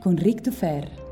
con Ric Dufer.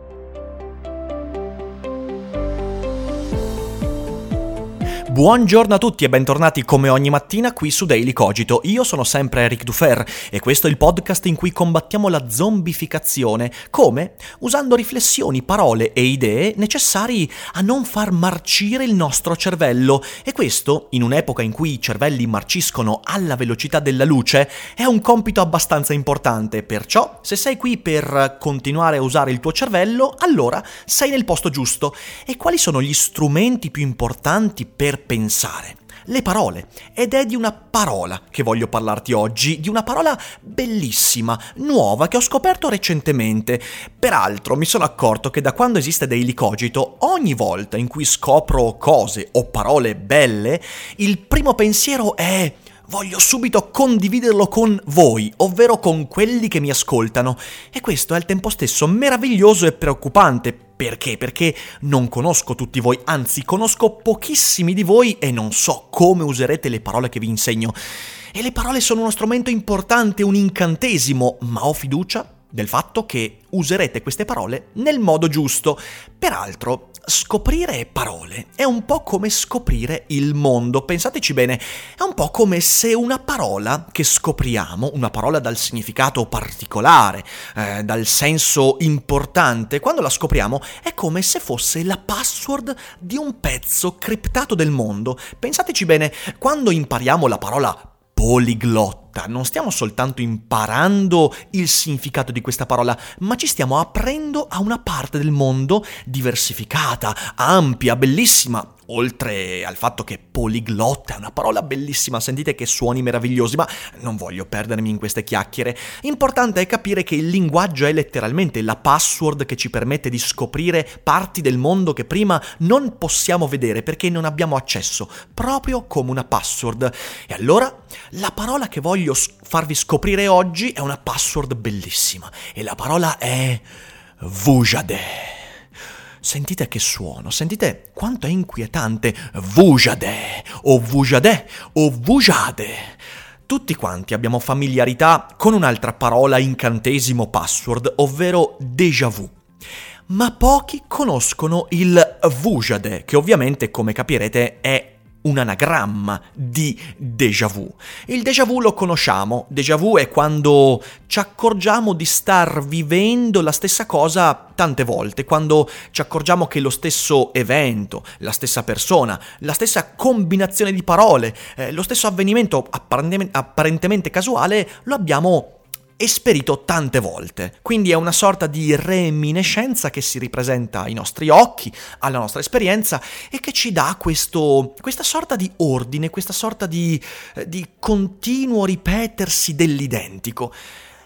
Buongiorno a tutti e bentornati come ogni mattina qui su Daily Cogito. Io sono sempre Eric Dufer e questo è il podcast in cui combattiamo la zombificazione. Come? Usando riflessioni, parole e idee necessari a non far marcire il nostro cervello. E questo, in un'epoca in cui i cervelli marciscono alla velocità della luce, è un compito abbastanza importante. Perciò, se sei qui per continuare a usare il tuo cervello, allora sei nel posto giusto. E quali sono gli strumenti più importanti per pensare. Le parole. Ed è di una parola che voglio parlarti oggi, di una parola bellissima, nuova, che ho scoperto recentemente. Peraltro mi sono accorto che da quando esiste Daily Cogito, ogni volta in cui scopro cose o parole belle, il primo pensiero è voglio subito condividerlo con voi, ovvero con quelli che mi ascoltano. E questo è al tempo stesso meraviglioso e preoccupante. Perché? Perché non conosco tutti voi, anzi conosco pochissimi di voi e non so come userete le parole che vi insegno. E le parole sono uno strumento importante, un incantesimo, ma ho fiducia del fatto che userete queste parole nel modo giusto. Peraltro, scoprire parole è un po' come scoprire il mondo. Pensateci bene, è un po' come se una parola che scopriamo, una parola dal significato particolare, eh, dal senso importante, quando la scopriamo è come se fosse la password di un pezzo criptato del mondo. Pensateci bene, quando impariamo la parola poliglotta. Non stiamo soltanto imparando il significato di questa parola, ma ci stiamo aprendo a una parte del mondo diversificata, ampia, bellissima, Oltre al fatto che poliglotta è una parola bellissima, sentite che suoni meravigliosi, ma non voglio perdermi in queste chiacchiere. Importante è capire che il linguaggio è letteralmente la password che ci permette di scoprire parti del mondo che prima non possiamo vedere perché non abbiamo accesso, proprio come una password. E allora, la parola che voglio farvi scoprire oggi è una password bellissima e la parola è Vujade. Sentite che suono, sentite quanto è inquietante. Vujade, o Vujade, o Vujade. Tutti quanti abbiamo familiarità con un'altra parola incantesimo password, ovvero déjà vu. Ma pochi conoscono il Vujade, che ovviamente, come capirete, è un anagramma di déjà vu. Il déjà vu lo conosciamo, déjà vu è quando ci accorgiamo di star vivendo la stessa cosa tante volte, quando ci accorgiamo che lo stesso evento, la stessa persona, la stessa combinazione di parole, eh, lo stesso avvenimento apparentemente casuale lo abbiamo esperito tante volte. Quindi è una sorta di reminiscenza che si ripresenta ai nostri occhi, alla nostra esperienza e che ci dà questo, questa sorta di ordine, questa sorta di, eh, di continuo ripetersi dell'identico.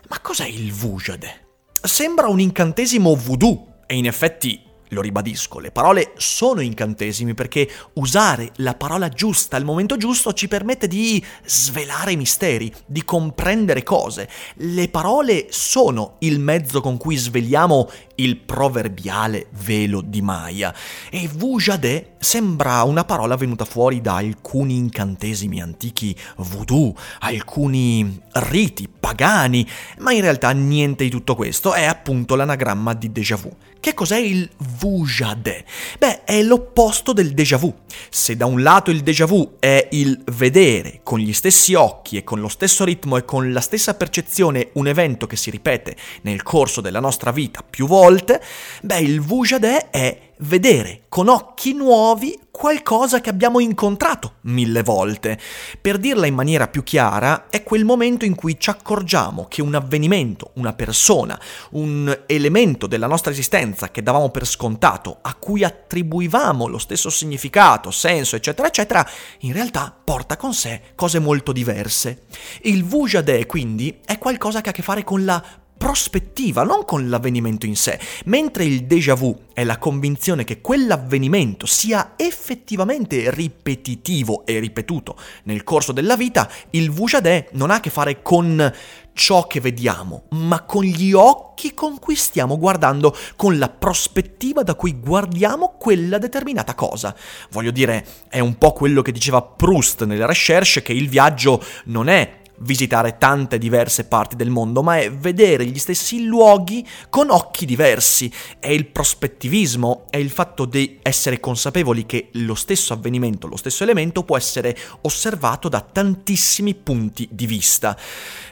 Ma cos'è il Vujade? Sembra un incantesimo voodoo e in effetti lo ribadisco, le parole sono incantesimi perché usare la parola giusta al momento giusto ci permette di svelare misteri, di comprendere cose. Le parole sono il mezzo con cui sveliamo il proverbiale velo di Maya. E Vujade sembra una parola venuta fuori da alcuni incantesimi antichi voodoo, alcuni riti pagani, ma in realtà niente di tutto questo, è appunto l'anagramma di déjà vu. Che cos'è il Vujade? Beh, è l'opposto del déjà vu. Se da un lato il déjà vu è il vedere con gli stessi occhi e con lo stesso ritmo e con la stessa percezione un evento che si ripete nel corso della nostra vita più volte, beh, il Vujade è vedere con occhi nuovi qualcosa che abbiamo incontrato mille volte. Per dirla in maniera più chiara, è quel momento in cui ci accorgiamo che un avvenimento, una persona, un elemento della nostra esistenza che davamo per scontato, a cui attribuivamo lo stesso significato, senso, eccetera, eccetera, in realtà porta con sé cose molto diverse. Il Vujade, quindi, è qualcosa che ha a che fare con la prospettiva, non con l'avvenimento in sé, mentre il déjà vu è la convinzione che quell'avvenimento sia effettivamente ripetitivo e ripetuto nel corso della vita, il Vujade non ha a che fare con ciò che vediamo, ma con gli occhi con cui stiamo guardando, con la prospettiva da cui guardiamo quella determinata cosa. Voglio dire, è un po' quello che diceva Proust nelle recherche che il viaggio non è visitare tante diverse parti del mondo, ma è vedere gli stessi luoghi con occhi diversi. È il prospettivismo, è il fatto di essere consapevoli che lo stesso avvenimento, lo stesso elemento può essere osservato da tantissimi punti di vista.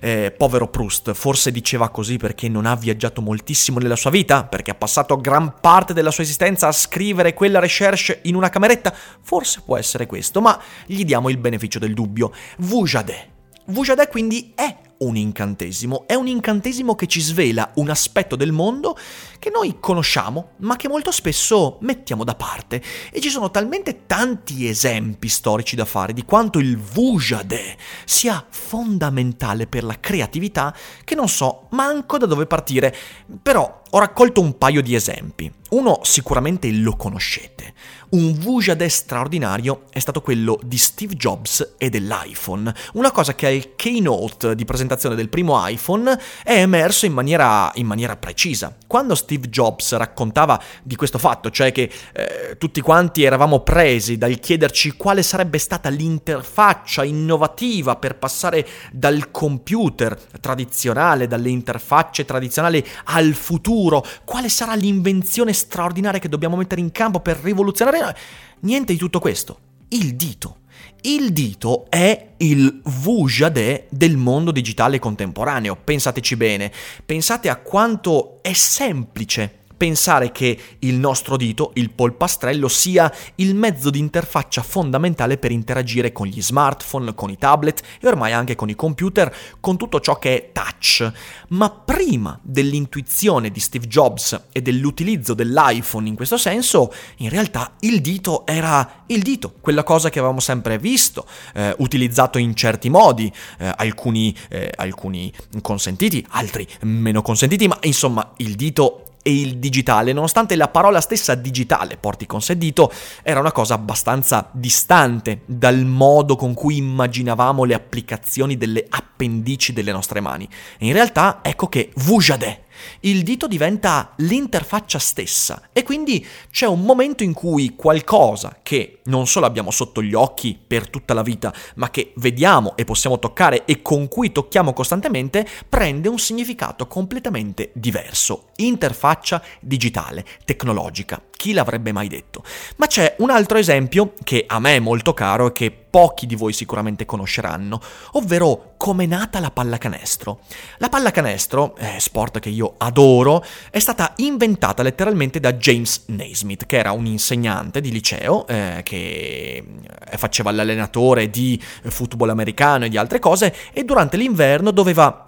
Eh, povero Proust, forse diceva così perché non ha viaggiato moltissimo nella sua vita, perché ha passato gran parte della sua esistenza a scrivere quella recherche in una cameretta? Forse può essere questo, ma gli diamo il beneficio del dubbio. Vujade Vujade quindi è un incantesimo, è un incantesimo che ci svela un aspetto del mondo che noi conosciamo, ma che molto spesso mettiamo da parte. E ci sono talmente tanti esempi storici da fare di quanto il Vujade sia fondamentale per la creatività che non so manco da dove partire. Però ho raccolto un paio di esempi. Uno sicuramente lo conoscete. Un Vujade straordinario è stato quello di Steve Jobs e dell'iPhone. Una cosa che al keynote di presentazione del primo iPhone è emerso in maniera, in maniera precisa. Quando Steve Jobs raccontava di questo fatto, cioè che eh, tutti quanti eravamo presi dal chiederci quale sarebbe stata l'interfaccia innovativa per passare dal computer tradizionale, dalle interfacce tradizionali al futuro, quale sarà l'invenzione straordinaria che dobbiamo mettere in campo per rivoluzionare Niente di tutto questo. Il dito. Il dito è il Vujade del mondo digitale contemporaneo. Pensateci bene. Pensate a quanto è semplice pensare che il nostro dito, il polpastrello, sia il mezzo di interfaccia fondamentale per interagire con gli smartphone, con i tablet e ormai anche con i computer, con tutto ciò che è touch. Ma prima dell'intuizione di Steve Jobs e dell'utilizzo dell'iPhone in questo senso, in realtà il dito era il dito, quella cosa che avevamo sempre visto, eh, utilizzato in certi modi, eh, alcuni, eh, alcuni consentiti, altri meno consentiti, ma insomma il dito e il digitale, nonostante la parola stessa digitale porti con sé dito, era una cosa abbastanza distante dal modo con cui immaginavamo le applicazioni delle appendici delle nostre mani. E in realtà ecco che Vujade il dito diventa l'interfaccia stessa e quindi c'è un momento in cui qualcosa che non solo abbiamo sotto gli occhi per tutta la vita, ma che vediamo e possiamo toccare e con cui tocchiamo costantemente, prende un significato completamente diverso. Interfaccia digitale, tecnologica. Chi l'avrebbe mai detto? Ma c'è un altro esempio che a me è molto caro e che pochi di voi sicuramente conosceranno, ovvero come è nata la pallacanestro. La pallacanestro, eh, sport che io adoro, è stata inventata letteralmente da James Naismith, che era un insegnante di liceo eh, che eh, faceva l'allenatore di football americano e di altre cose e durante l'inverno doveva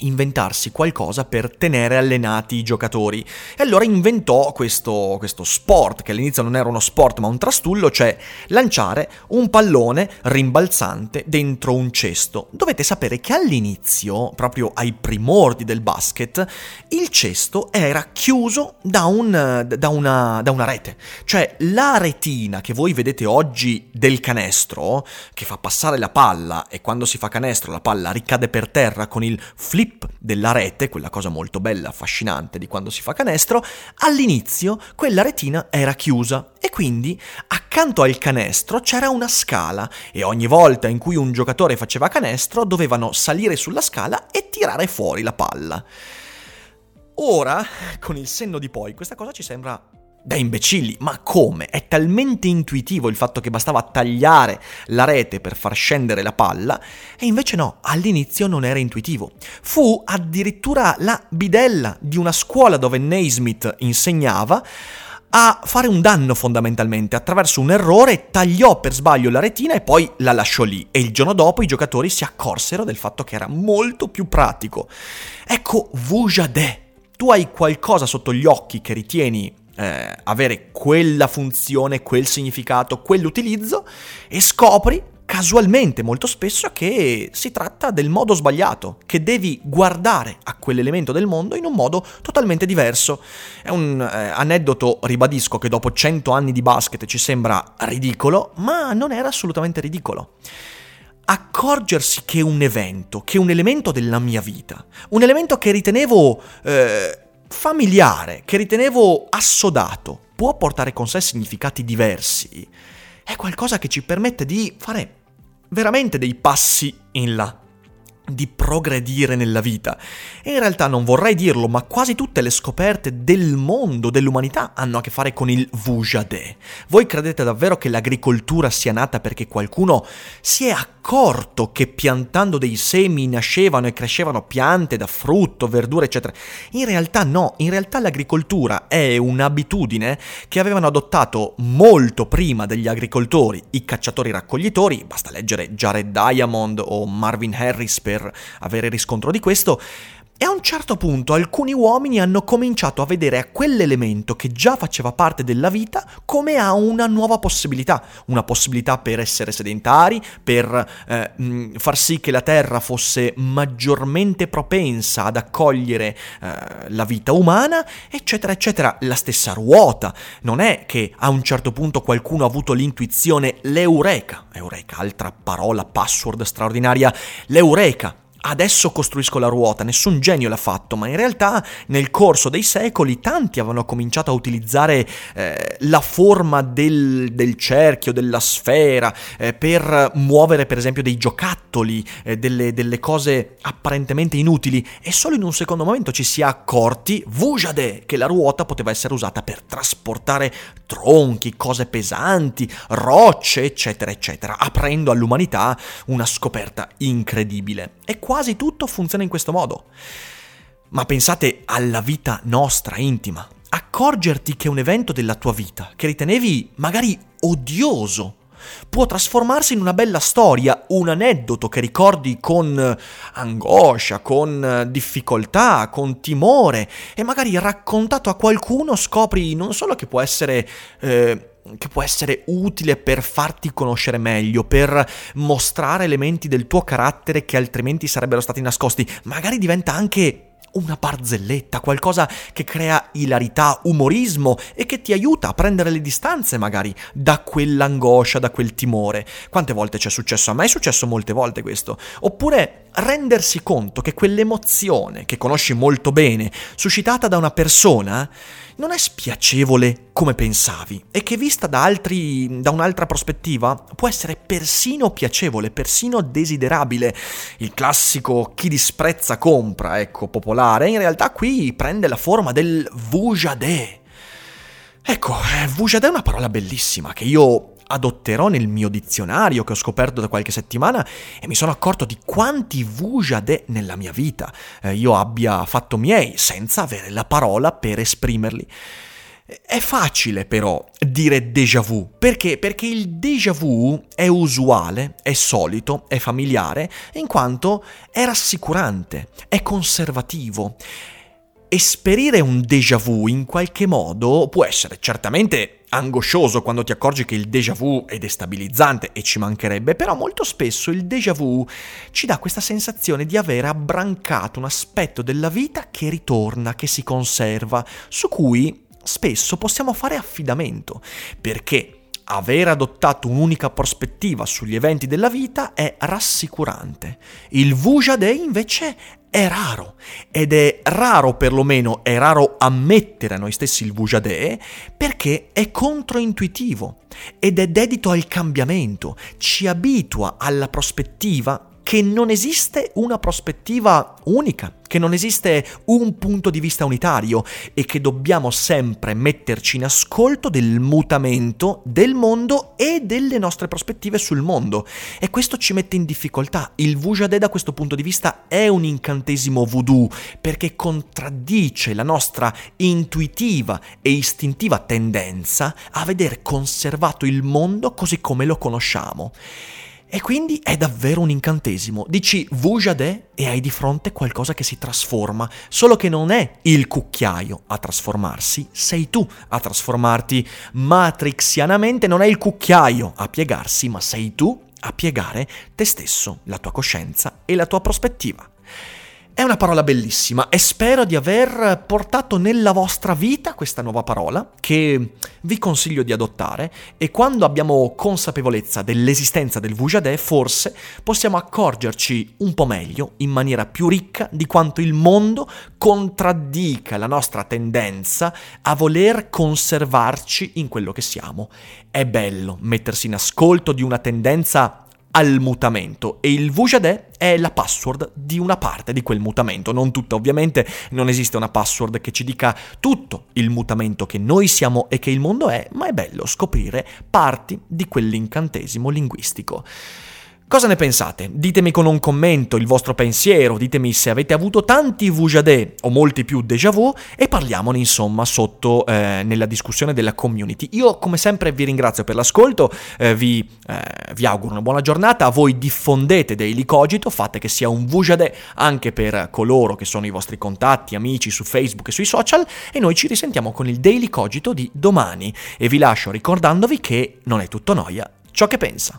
inventarsi qualcosa per tenere allenati i giocatori. E allora inventò questo, questo, sport, che all'inizio non era uno sport ma un trastullo, cioè lanciare un pallone rimbalzante dentro un cesto. Dovete sapere che all'inizio, proprio ai primordi del basket, il cesto era chiuso da, un, da, una, da una rete. Cioè la retina che voi vedete oggi del canestro, che fa passare la palla e quando si fa canestro la palla ricade per terra con il flip flip della rete, quella cosa molto bella, affascinante di quando si fa canestro, all'inizio quella retina era chiusa e quindi accanto al canestro c'era una scala e ogni volta in cui un giocatore faceva canestro dovevano salire sulla scala e tirare fuori la palla. Ora, con il senno di poi, questa cosa ci sembra da imbecilli, ma come? È talmente intuitivo il fatto che bastava tagliare la rete per far scendere la palla, e invece no, all'inizio non era intuitivo. Fu addirittura la bidella di una scuola dove Naismith insegnava a fare un danno fondamentalmente, attraverso un errore tagliò per sbaglio la retina e poi la lasciò lì e il giorno dopo i giocatori si accorsero del fatto che era molto più pratico. Ecco Vujade, tu hai qualcosa sotto gli occhi che ritieni eh, avere quella funzione, quel significato, quell'utilizzo e scopri casualmente molto spesso che si tratta del modo sbagliato, che devi guardare a quell'elemento del mondo in un modo totalmente diverso. È un eh, aneddoto, ribadisco, che dopo 100 anni di basket ci sembra ridicolo, ma non era assolutamente ridicolo. Accorgersi che un evento, che un elemento della mia vita, un elemento che ritenevo eh, familiare, che ritenevo assodato, può portare con sé significati diversi, è qualcosa che ci permette di fare veramente dei passi in là di progredire nella vita. E in realtà non vorrei dirlo, ma quasi tutte le scoperte del mondo, dell'umanità, hanno a che fare con il Vujade. Voi credete davvero che l'agricoltura sia nata perché qualcuno si è accorto che piantando dei semi nascevano e crescevano piante da frutto, verdure, eccetera? In realtà no, in realtà l'agricoltura è un'abitudine che avevano adottato molto prima degli agricoltori, i cacciatori-raccoglitori, basta leggere Jared Diamond o Marvin Harris per avere riscontro di questo, e a un certo punto alcuni uomini hanno cominciato a vedere a quell'elemento che già faceva parte della vita come a una nuova possibilità, una possibilità per essere sedentari, per eh, mh, far sì che la Terra fosse maggiormente propensa ad accogliere eh, la vita umana, eccetera, eccetera. La stessa ruota. Non è che a un certo punto qualcuno ha avuto l'intuizione, l'eureka, eureka, altra parola, password straordinaria, l'eureka adesso costruisco la ruota, nessun genio l'ha fatto, ma in realtà nel corso dei secoli tanti avevano cominciato a utilizzare eh, la forma del, del, cerchio, della sfera, eh, per muovere per esempio dei giocattoli, eh, delle, delle, cose apparentemente inutili, e solo in un secondo momento ci si è accorti, vujade, che la ruota poteva essere usata per trasportare tronchi, cose pesanti, rocce, eccetera, eccetera, aprendo all'umanità una scoperta incredibile. E quasi tutto funziona in questo modo. Ma pensate alla vita nostra intima. Accorgerti che un evento della tua vita, che ritenevi magari odioso, può trasformarsi in una bella storia, un aneddoto che ricordi con angoscia, con difficoltà, con timore e magari raccontato a qualcuno scopri non solo che può essere eh, che può essere utile per farti conoscere meglio, per mostrare elementi del tuo carattere che altrimenti sarebbero stati nascosti. Magari diventa anche una barzelletta, qualcosa che crea ilarità, umorismo e che ti aiuta a prendere le distanze magari da quell'angoscia, da quel timore. Quante volte ci è successo? A me è successo molte volte questo. Oppure rendersi conto che quell'emozione che conosci molto bene, suscitata da una persona, non è spiacevole come pensavi e che vista da, altri, da un'altra prospettiva può essere persino piacevole, persino desiderabile. Il classico chi disprezza compra, ecco, popolare, in realtà qui prende la forma del vujade. Ecco, eh, vujade è una parola bellissima che io adotterò nel mio dizionario che ho scoperto da qualche settimana e mi sono accorto di quanti vujade nella mia vita eh, io abbia fatto miei senza avere la parola per esprimerli. È facile però dire déjà vu, perché? Perché il déjà vu è usuale, è solito, è familiare, in quanto è rassicurante, è conservativo. Esperire un déjà vu in qualche modo può essere certamente angoscioso quando ti accorgi che il déjà vu è destabilizzante e ci mancherebbe, però molto spesso il déjà vu ci dà questa sensazione di aver abbrancato un aspetto della vita che ritorna, che si conserva, su cui spesso possiamo fare affidamento, perché aver adottato un'unica prospettiva sugli eventi della vita è rassicurante. Il Vujade invece è raro ed è raro perlomeno, è raro ammettere a noi stessi il Vujade perché è controintuitivo ed è dedito al cambiamento, ci abitua alla prospettiva che non esiste una prospettiva unica, che non esiste un punto di vista unitario e che dobbiamo sempre metterci in ascolto del mutamento del mondo e delle nostre prospettive sul mondo. E questo ci mette in difficoltà. Il Vujade da questo punto di vista è un incantesimo voodoo perché contraddice la nostra intuitiva e istintiva tendenza a vedere conservato il mondo così come lo conosciamo. E quindi è davvero un incantesimo. Dici Vujade e hai di fronte qualcosa che si trasforma, solo che non è il cucchiaio a trasformarsi, sei tu a trasformarti matrixianamente, non è il cucchiaio a piegarsi, ma sei tu a piegare te stesso, la tua coscienza e la tua prospettiva. È una parola bellissima e spero di aver portato nella vostra vita questa nuova parola che vi consiglio di adottare e quando abbiamo consapevolezza dell'esistenza del Vujade forse possiamo accorgerci un po' meglio, in maniera più ricca, di quanto il mondo contraddica la nostra tendenza a voler conservarci in quello che siamo. È bello mettersi in ascolto di una tendenza al mutamento. E il Vujade è la password di una parte di quel mutamento, non tutta ovviamente, non esiste una password che ci dica tutto il mutamento che noi siamo e che il mondo è, ma è bello scoprire parti di quell'incantesimo linguistico. Cosa ne pensate? Ditemi con un commento il vostro pensiero, ditemi se avete avuto tanti Vujade o molti più déjà vu e parliamone insomma sotto eh, nella discussione della community. Io come sempre vi ringrazio per l'ascolto, eh, vi, eh, vi, auguro una buona giornata, a voi diffondete Daily Cogito, fate che sia un Vujade anche per coloro che sono i vostri contatti, amici su Facebook e sui social e noi ci risentiamo con il Daily Cogito di domani e vi lascio ricordandovi che non è tutto noia ciò che pensa.